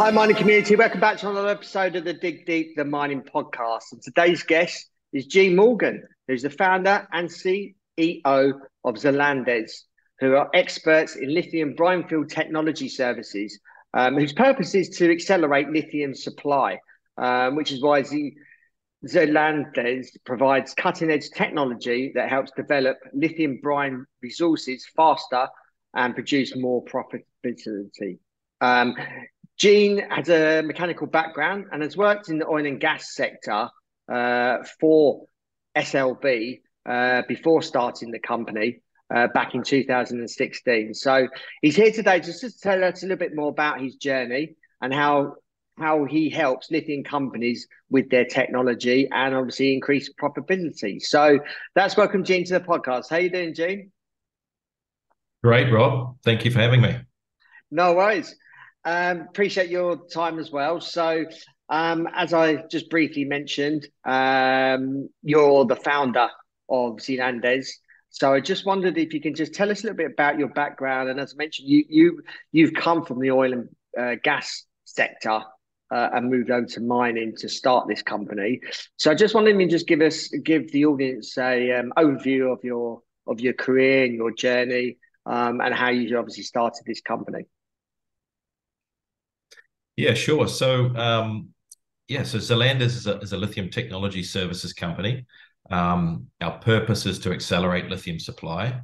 Hi, mining community. Welcome back to another episode of the Dig Deep, the mining podcast. And today's guest is Gene Morgan, who's the founder and CEO of Zelandez, who are experts in lithium brine field technology services, um, whose purpose is to accelerate lithium supply, um, which is why Z- Zelandez provides cutting edge technology that helps develop lithium brine resources faster and produce more profitability. Um, Gene has a mechanical background and has worked in the oil and gas sector uh, for SLB uh, before starting the company uh, back in 2016. So he's here today just to tell us a little bit more about his journey and how how he helps lithium companies with their technology and obviously increase profitability. So that's welcome Gene to the podcast. How you doing, Gene? Great, Rob. Thank you for having me. No worries. Um, appreciate your time as well. So, um, as I just briefly mentioned, um, you're the founder of Zelandez. So I just wondered if you can just tell us a little bit about your background. And as I mentioned, you you you've come from the oil and uh, gas sector uh, and moved over to mining to start this company. So I just wanted to just give us give the audience a um, overview of your of your career and your journey um, and how you obviously started this company. Yeah, sure. So, um, yeah, so Zelandez is a, is a lithium technology services company. Um, our purpose is to accelerate lithium supply.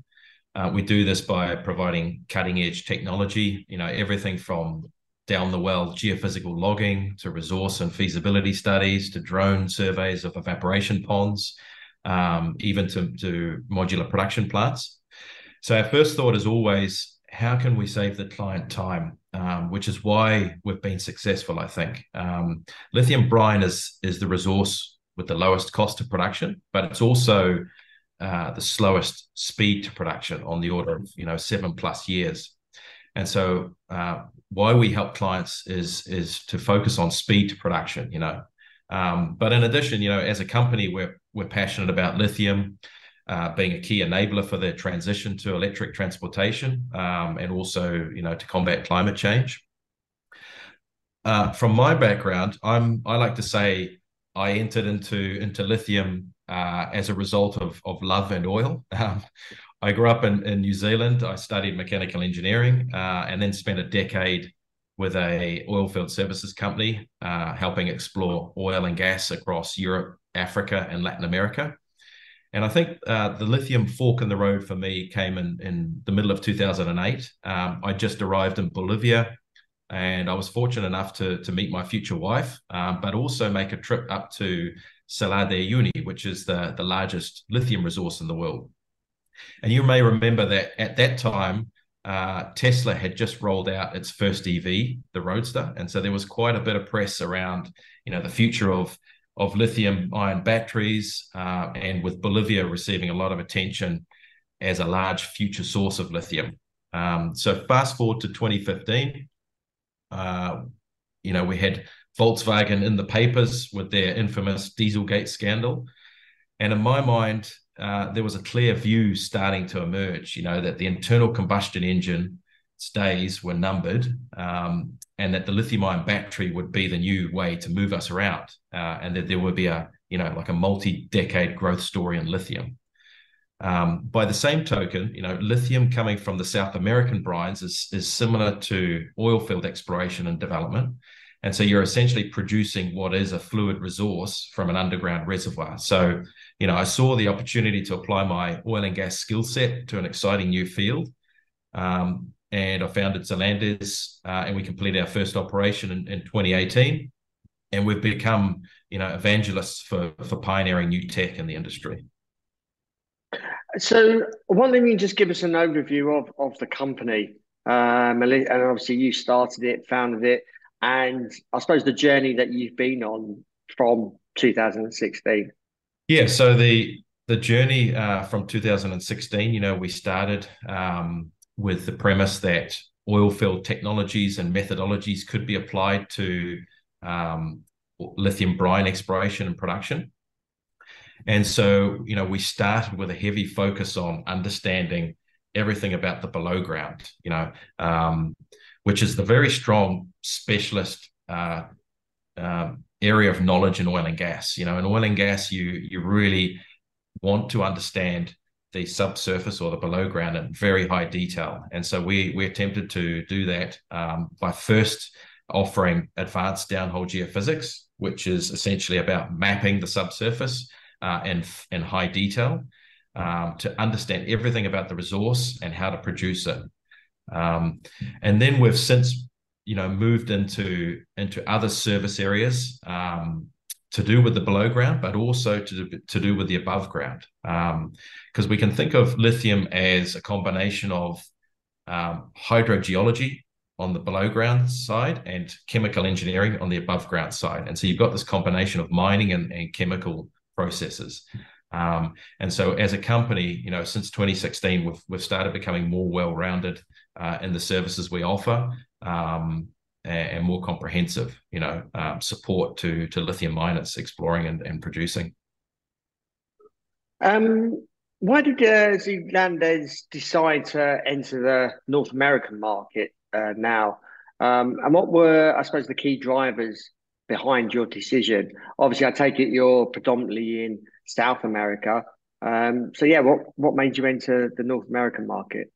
Uh, we do this by providing cutting edge technology, you know, everything from down the well geophysical logging to resource and feasibility studies to drone surveys of evaporation ponds, um, even to, to modular production plants. So our first thought is always how can we save the client time? Um, which is why we've been successful, I think. Um, lithium brine is is the resource with the lowest cost of production, but it's also uh, the slowest speed to production on the order of you know seven plus years. And so, uh, why we help clients is is to focus on speed to production. You know, um, but in addition, you know, as a company, we're we're passionate about lithium uh, being a key enabler for the transition to electric transportation um, and also, you know, to combat climate change. Uh, from my background, I'm I like to say I entered into into lithium uh, as a result of of love and oil. Um, I grew up in, in New Zealand. I studied mechanical engineering uh, and then spent a decade with a oilfield services company, uh, helping explore oil and gas across Europe, Africa, and Latin America. And I think uh, the lithium fork in the road for me came in, in the middle of 2008. Um, I just arrived in Bolivia and I was fortunate enough to, to meet my future wife, um, but also make a trip up to Salar de Uyuni, which is the, the largest lithium resource in the world. And you may remember that at that time, uh, Tesla had just rolled out its first EV, the Roadster, and so there was quite a bit of press around, you know, the future of of lithium ion batteries, uh, and with Bolivia receiving a lot of attention as a large future source of lithium. Um, so fast forward to 2015, uh, you know, we had Volkswagen in the papers with their infamous Dieselgate scandal. And in my mind, uh, there was a clear view starting to emerge, you know, that the internal combustion engine days were numbered um, and that the lithium ion battery would be the new way to move us around uh, and that there would be a you know like a multi-decade growth story in lithium. Um, by the same token you know lithium coming from the south american brines is, is similar to oil field exploration and development. And so you're essentially producing what is a fluid resource from an underground reservoir. So you know i saw the opportunity to apply my oil and gas skill set to an exciting new field. Um, and I founded Zelandez, uh, and we completed our first operation in, in 2018. And we've become, you know, evangelists for for pioneering new tech in the industry. So, one thing you just give us an overview of of the company, um, and obviously you started it, founded it. and I suppose the journey that you've been on from 2016. Yeah, so the the journey uh, from 2016, you know, we started um, with the premise that oil field technologies and methodologies could be applied to um, lithium brine exploration and production. And so, you know, we started with a heavy focus on understanding everything about the below ground, you know, um, which is the very strong specialist uh, uh, area of knowledge in oil and gas. You know, in oil and gas, you you really want to understand the subsurface or the below ground in very high detail. And so we we attempted to do that um, by first offering advanced downhole geophysics, which is essentially about mapping the subsurface uh, in in high detail um, to understand everything about the resource and how to produce it. Um, and then we've since you know moved into into other service areas um, to do with the below ground, but also to to do with the above ground. Because um, we can think of lithium as a combination of um, hydrogeology on the below ground side and chemical engineering on the above ground side. And so you've got this combination of mining and, and chemical processes. Um, and so, as a company, you know, since 2016, we've we've started becoming more well-rounded uh, in the services we offer um, and, more comprehensive, you know, um, support to to lithium miners exploring and, and producing. Um, why did uh, decide to enter the North American market uh, now? Um, and what were, I suppose, the key drivers behind your decision? Obviously, I take it you're predominantly in South America. Um, so yeah, what what made you enter the North American market?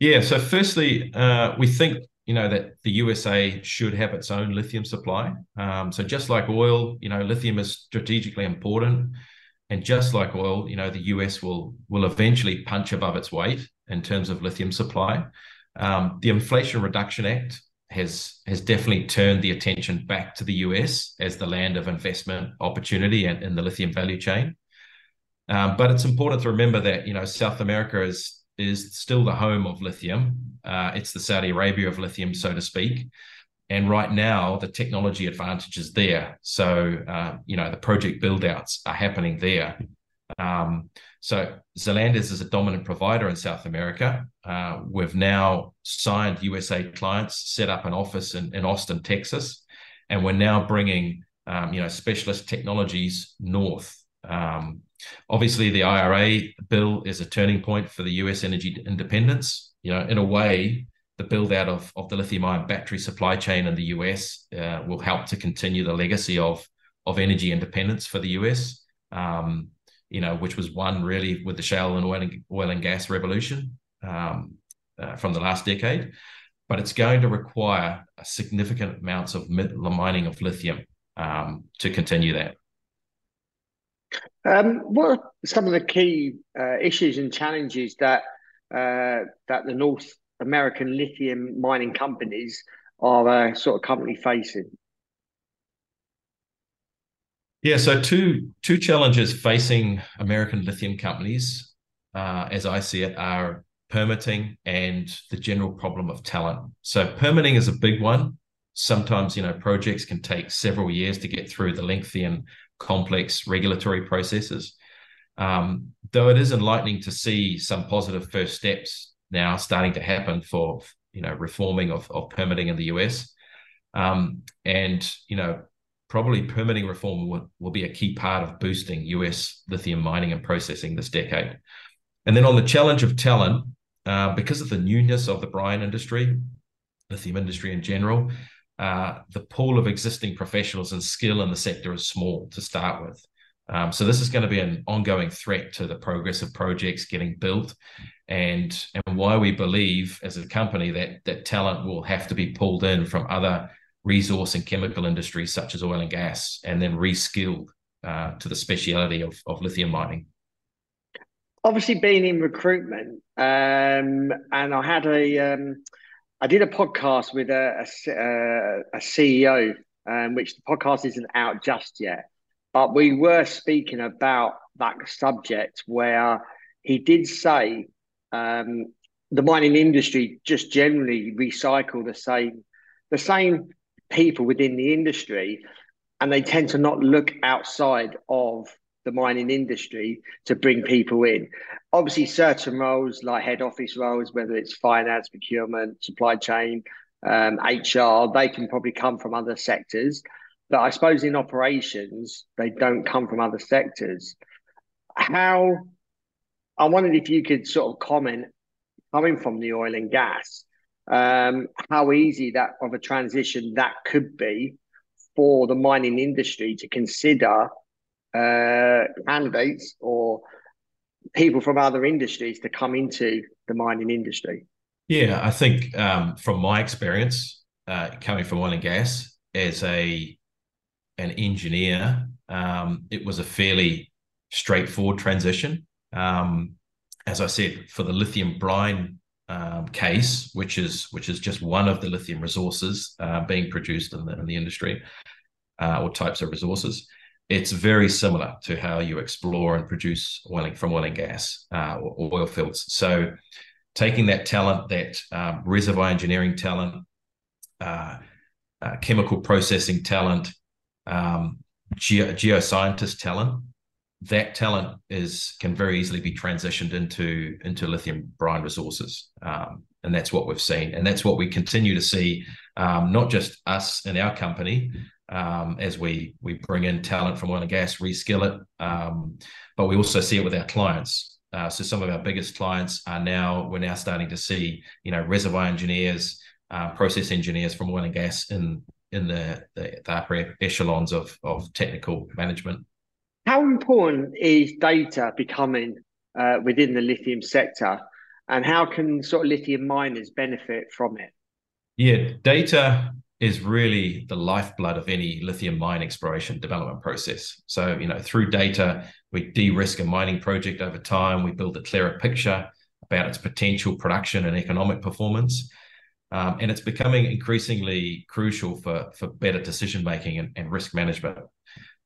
Yeah, so firstly, uh, we think you know that the USA should have its own lithium supply. Um, so just like oil, you know, lithium is strategically important, and just like oil, you know, the US will will eventually punch above its weight in terms of lithium supply. Um, the Inflation Reduction Act has has definitely turned the attention back to the US as the land of investment opportunity and in the lithium value chain. Um, but it's important to remember that you know South America is is still the home of lithium. Uh, it's the Saudi Arabia of lithium, so to speak. And right now, the technology advantage is there. So uh, you know the project buildouts are happening there. Um, so Zelandez is a dominant provider in South America. Uh, we've now signed USA clients, set up an office in, in Austin, Texas, and we're now bringing um, you know specialist technologies north. Um, obviously, the IRA bill is a turning point for the US energy independence. You know, in a way, the build out of, of the lithium ion battery supply chain in the US uh, will help to continue the legacy of of energy independence for the US. Um, you know, which was won really with the shale and oil and, oil and gas revolution um, uh, from the last decade. But it's going to require significant amounts of mining of lithium um, to continue that. Um, what are some of the key uh, issues and challenges that uh, that the North American lithium mining companies are uh, sort of currently facing? Yeah, so two two challenges facing American lithium companies, uh, as I see it, are permitting and the general problem of talent. So permitting is a big one. Sometimes you know projects can take several years to get through the lengthy and complex regulatory processes. Um, though it is enlightening to see some positive first steps now starting to happen for you know reforming of, of permitting in the US. Um, and you know probably permitting reform will, will be a key part of boosting US lithium mining and processing this decade. And then on the challenge of talent, uh, because of the newness of the brine industry, lithium industry in general, uh, the pool of existing professionals and skill in the sector is small to start with. Um, so this is going to be an ongoing threat to the progress of projects getting built, and and why we believe as a company that that talent will have to be pulled in from other resource and chemical industries such as oil and gas, and then reskilled uh, to the speciality of, of lithium mining? Obviously, being in recruitment, um, and I had a, um, I did a podcast with a, a, a CEO, um, which the podcast isn't out just yet, but we were speaking about that subject where he did say um, the mining industry just generally recycle the same the same people within the industry, and they tend to not look outside of the mining industry to bring people in. Obviously, certain roles like head office roles, whether it's finance, procurement, supply chain, um, HR, they can probably come from other sectors. But I suppose in operations, they don't come from other sectors. How I wondered if you could sort of comment, coming from the oil and gas, um, how easy that of a transition that could be for the mining industry to consider uh, candidates or people from other industries to come into the mining industry? Yeah, I think um, from my experience uh, coming from oil and gas as a an engineer, um, it was a fairly straightforward transition. Um, as I said, for the lithium brine um, case, which is which is just one of the lithium resources uh, being produced in the, in the industry uh, or types of resources, it's very similar to how you explore and produce oil from oil and gas uh, or oil fields. So, taking that talent, that um, reservoir engineering talent, uh, uh, chemical processing talent, um, ge- geoscientist talent, that talent is can very easily be transitioned into into lithium brine resources, um, and that's what we've seen, and that's what we continue to see. Um, not just us in our company, um, as we we bring in talent from oil and gas, reskill it. Um, but we also see it with our clients. Uh, so some of our biggest clients are now we're now starting to see you know reservoir engineers, uh, process engineers from oil and gas in in the, the, the upper echelons of of technical management. How important is data becoming uh, within the lithium sector, and how can sort of lithium miners benefit from it? Yeah, data is really the lifeblood of any lithium mine exploration development process. So, you know, through data, we de-risk a mining project over time. We build a clearer picture about its potential production and economic performance. Um, and it's becoming increasingly crucial for, for better decision making and, and risk management.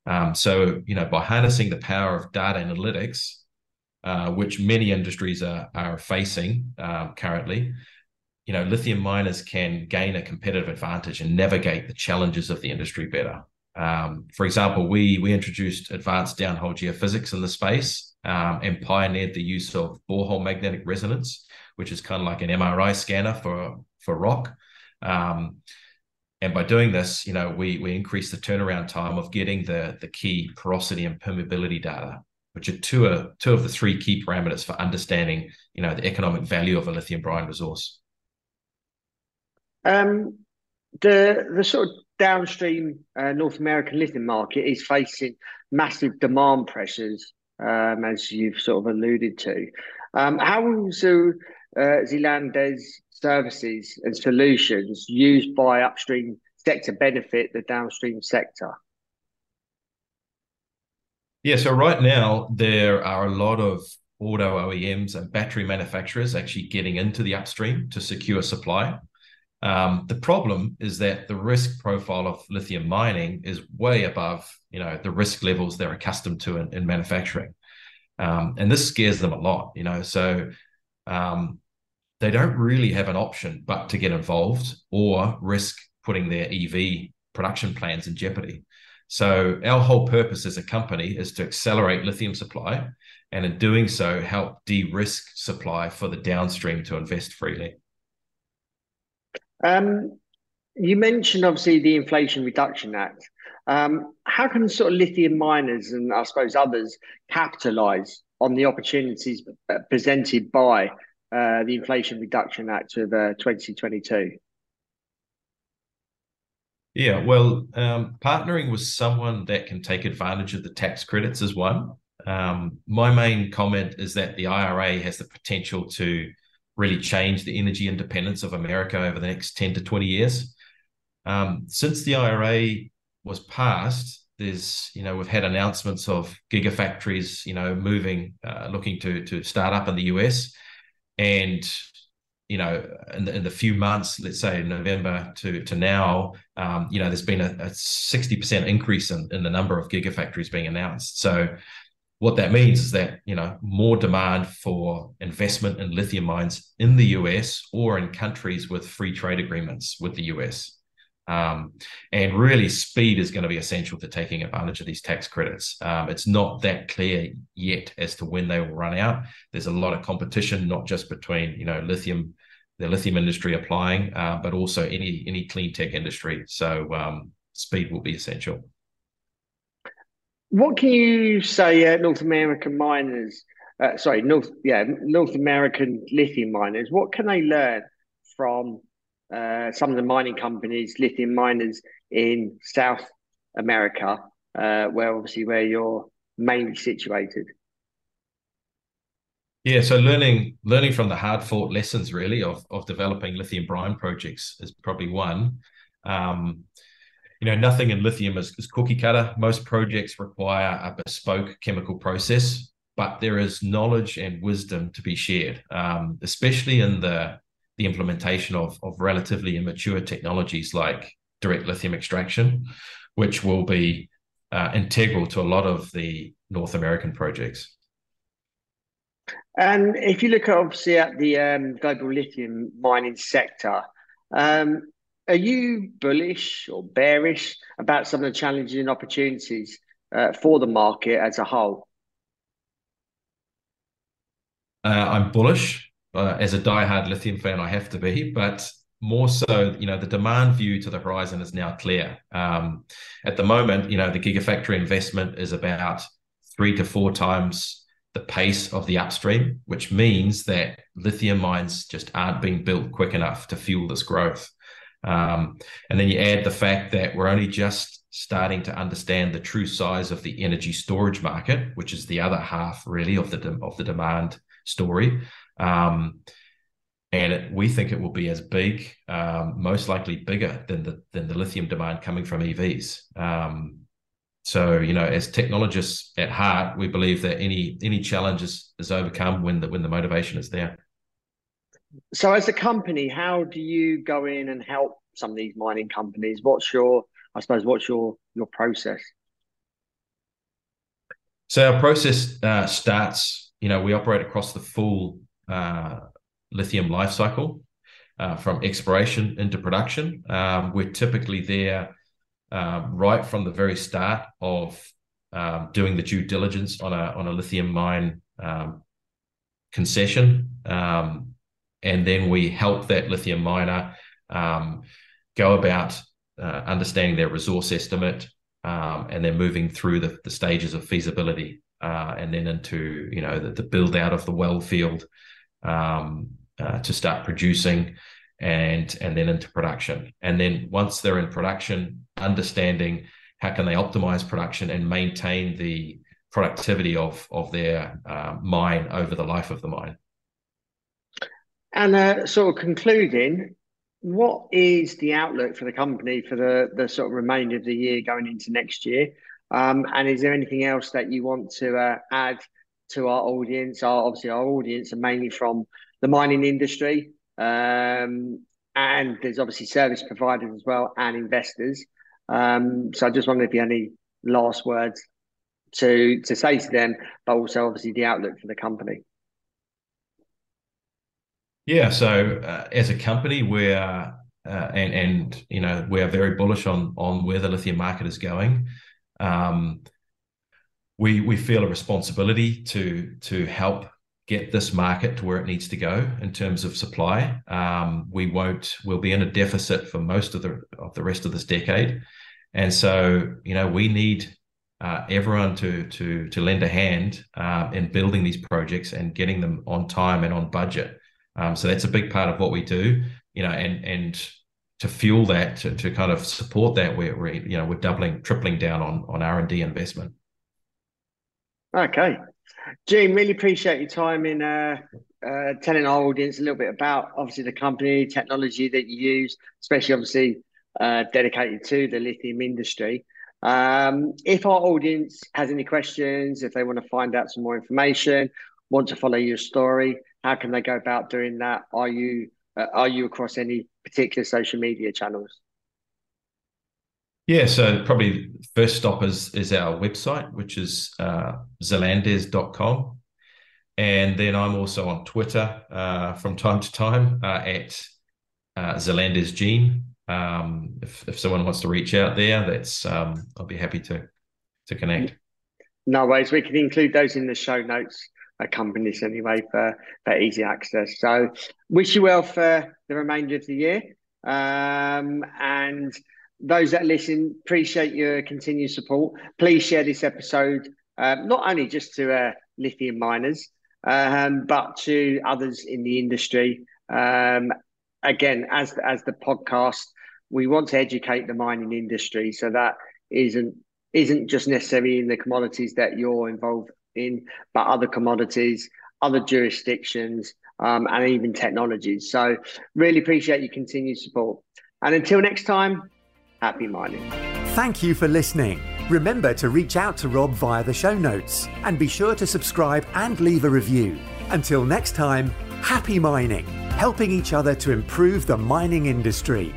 Um, so, you know, by harnessing the power of data analytics, uh, which many industries are, are facing um, currently, you know, lithium miners can gain a competitive advantage and navigate the challenges of the industry better. Um, for example, we we introduced advanced downhole geophysics in the space um, and pioneered the use of borehole magnetic resonance, which is kind of like an MRI scanner for for rock. Um, and by doing this, you know, we we increase the turnaround time of getting the the key porosity and permeability data, which are two of two of the three key parameters for understanding, you know, the economic value of a lithium brine resource. Um, the the sort of downstream uh, North American lithium market is facing massive demand pressures, um, as you've sort of alluded to. Um, how will so, uh, Zelandez services and solutions used by upstream sector benefit the downstream sector? Yeah, so right now there are a lot of auto OEMs and battery manufacturers actually getting into the upstream to secure supply. Um, the problem is that the risk profile of lithium mining is way above, you know, the risk levels they're accustomed to in, in manufacturing, um, and this scares them a lot. You know, so um, they don't really have an option but to get involved or risk putting their EV production plans in jeopardy. So our whole purpose as a company is to accelerate lithium supply, and in doing so, help de-risk supply for the downstream to invest freely. Um, you mentioned obviously the Inflation Reduction Act. Um, how can sort of lithium miners and I suppose others capitalize on the opportunities presented by uh, the Inflation Reduction Act of uh, 2022? Yeah, well, um, partnering with someone that can take advantage of the tax credits is one. Um, my main comment is that the IRA has the potential to really change the energy independence of America over the next 10 to 20 years. Um, since the IRA was passed, there's, you know, we've had announcements of gigafactories, you know, moving, uh, looking to to start up in the US. And, you know, in the, in the few months, let's say November to, to now, um, you know, there's been a, a 60% increase in, in the number of gigafactories being announced. So what that means is that you know more demand for investment in lithium mines in the US or in countries with free trade agreements with the US. Um, and really, speed is going to be essential to taking advantage of these tax credits. Um, it's not that clear yet as to when they will run out. There's a lot of competition, not just between you know lithium, the lithium industry applying, uh, but also any any clean tech industry. So um, speed will be essential. What can you say, uh, North American miners? Uh, sorry, North yeah, North American lithium miners. What can they learn from uh, some of the mining companies, lithium miners in South America, uh, where obviously where you're mainly situated. Yeah, so learning learning from the hard fought lessons really of of developing lithium brine projects is probably one. Um, you know, nothing in lithium is, is cookie cutter. Most projects require a bespoke chemical process, but there is knowledge and wisdom to be shared, um, especially in the the implementation of, of relatively immature technologies like direct lithium extraction, which will be uh, integral to a lot of the North American projects. And if you look obviously at the um, global lithium mining sector, um, are you bullish or bearish about some of the challenges and opportunities uh, for the market as a whole? Uh, I'm bullish uh, as a die-hard lithium fan, I have to be, but more so, you know, the demand view to the horizon is now clear. Um, at the moment, you know, the Gigafactory investment is about three to four times the pace of the upstream, which means that lithium mines just aren't being built quick enough to fuel this growth. Um, and then you add the fact that we're only just starting to understand the true size of the energy storage market, which is the other half really of the of the demand story. Um, and it, we think it will be as big, um, most likely bigger than the than the lithium demand coming from EVs. Um, so you know, as technologists at heart, we believe that any any challenge is, is overcome when the when the motivation is there. So, as a company, how do you go in and help some of these mining companies? What's your, I suppose, what's your your process? So our process uh, starts. You know, we operate across the full uh, lithium life cycle uh, from exploration into production. Um, we're typically there um, right from the very start of um, doing the due diligence on a on a lithium mine um, concession, um, and then we help that lithium miner um, go about uh, understanding their resource estimate, and then moving through the, the stages of feasibility, uh, and then into you know the, the build out of the well field um, uh, to start producing and and then into production. And then once they're in production understanding how can they optimize production and maintain the productivity of of their uh, mine over the life of the mine and uh, sort of concluding what is the outlook for the company for the the sort of remainder of the year going into next year um, and is there anything else that you want to uh, add to our audience. Our, obviously, our audience are mainly from the mining industry, um, and there's obviously service providers as well and investors. Um, so I just wonder if you have any last words to to say to them, but also obviously the outlook for the company. Yeah. So uh, as a company, we're uh, and and you know we are very bullish on on where the lithium market is going. Um, we we feel a responsibility to to help get this market to where it needs to go in terms of supply. Um, we won't. We'll be in a deficit for most of the of the rest of this decade, and so you know we need uh, everyone to to to lend a hand uh, in building these projects and getting them on time and on budget. Um, so that's a big part of what we do. You know, and and to fuel that to, to kind of support that we're, we're you know we're doubling tripling down on on r&d investment Okay. Gene, really appreciate your time in uh, uh, telling our audience a little bit about obviously the company, technology that you use, especially obviously uh, dedicated to the lithium industry. Um, if our audience has any questions, if they want to find out some more information, want to follow your story, how can they go about doing that? Are you uh, are you across any particular social media channels? Yeah, so probably first stop is is our website, which is uh, zelandez.com. And then I'm also on Twitter uh, from time to time uh, at uh, Zelandez Gene. um, if if someone wants to reach out there, that's um, I'll be happy to to connect. No worries. We can include those in the show notes accompanies anyway for, for easy access. So wish you well for the remainder of the year. Um, and those that listen, appreciate your continued support. Please share this episode, um, not only just to uh, lithium miners, um, but to others in the industry. Um, again, as as the podcast, we want to educate the mining industry, so that isn't isn't just necessarily in the commodities that you're involved in, but other commodities, other jurisdictions, um, and even technologies. So, really appreciate your continued support. And until next time, happy mining. Thank you for listening. Remember to reach out to Rob via the show notes and be sure to subscribe and leave a review. Until next time, happy mining, helping each other to improve the mining industry.